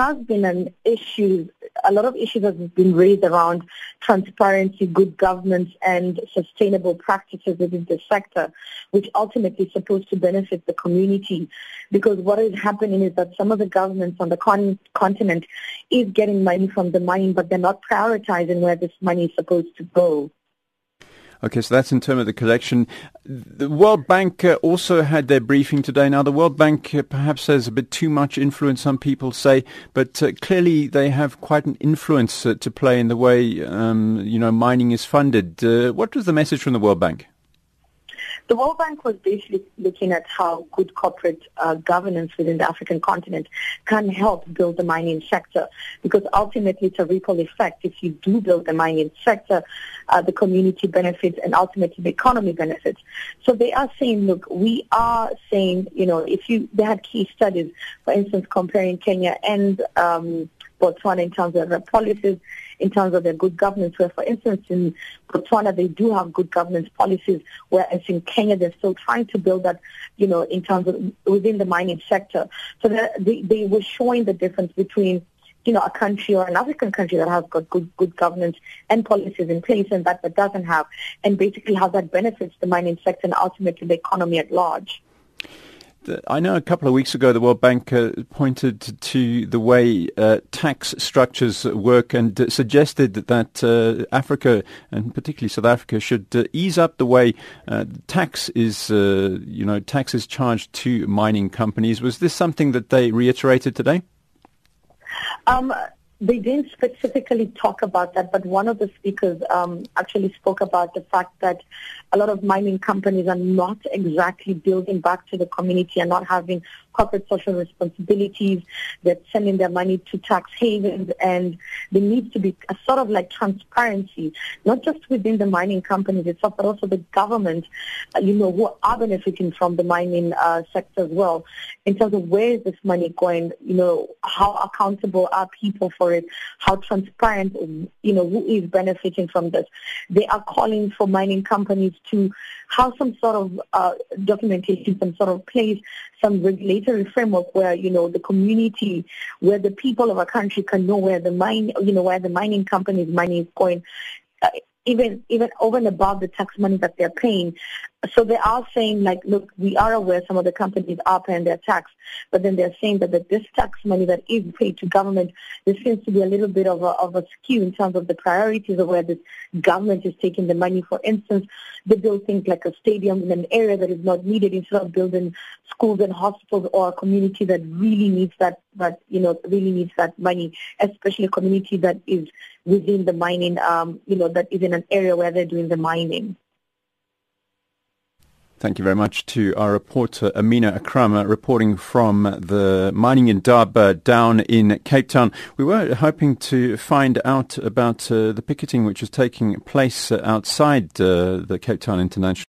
has been an issue, a lot of issues have been raised around transparency, good governance, and sustainable practices within the sector, which ultimately is supposed to benefit the community. Because what is happening is that some of the governments on the con- continent is getting money from the mine, but they're not prioritizing where this money is supposed to go. Okay, so that's in terms of the collection. The World Bank uh, also had their briefing today. Now, the World Bank uh, perhaps has a bit too much influence, some people say, but uh, clearly they have quite an influence uh, to play in the way, um, you know, mining is funded. What was the message from the World Bank? The World Bank was basically looking at how good corporate uh, governance within the African continent can help build the mining sector because ultimately it's a ripple effect. If you do build the mining sector, uh, the community benefits and ultimately the economy benefits. So they are saying, look, we are saying, you know, if you, they had key studies, for instance, comparing Kenya and um, Botswana in terms of their policies, in terms of their good governance, where, for instance, in Botswana, they do have good governance policies, whereas in Kenya, they're still trying to build that, you know, in terms of within the mining sector. So they, they were showing the difference between you know, a country or an African country that has got good good governance and policies in place and that that doesn't have, and basically how that benefits the mining sector and ultimately the economy at large. I know a couple of weeks ago the World Bank uh, pointed to the way uh, tax structures work and uh, suggested that uh, Africa, and particularly South Africa, should uh, ease up the way uh, tax is, you know, tax is charged to mining companies. Was this something that they reiterated today? Um, they didn't specifically talk about that, but one of the speakers um, actually spoke about the fact that a lot of mining companies are not exactly building back to the community and not having corporate social responsibilities. They're sending their money to tax havens, and there needs to be a sort of like transparency, not just within the mining companies itself, but also the government, uh, you know, who are benefiting from the mining uh, sector as well, in terms of where is this money going, you know, how accountable are people for it, how transparent, you know, who is benefiting from this. They are calling for mining companies to have some sort of uh, documentation, some sort of place, some regulatory framework where, you know, the community, where the people of a country can know where the mine, you know, where the mining company's money is going. Uh, even even over and above the tax money that they're paying. So they are saying like, look, we are aware some of the companies are paying their tax, but then they're saying that, that this tax money that is paid to government, there seems to be a little bit of a, of a skew in terms of the priorities of where this government is taking the money. For instance, they build things like a stadium in an area that is not needed instead of building schools and hospitals or a community that really needs that, that you know, really needs that money, especially a community that is within the mining, um, you know, that is in an area where they're doing the mining. Thank you very much to our reporter Amina Akram uh, reporting from the mining Indaba down in Cape Town. We were hoping to find out about uh, the picketing which is taking place uh, outside uh, the Cape Town International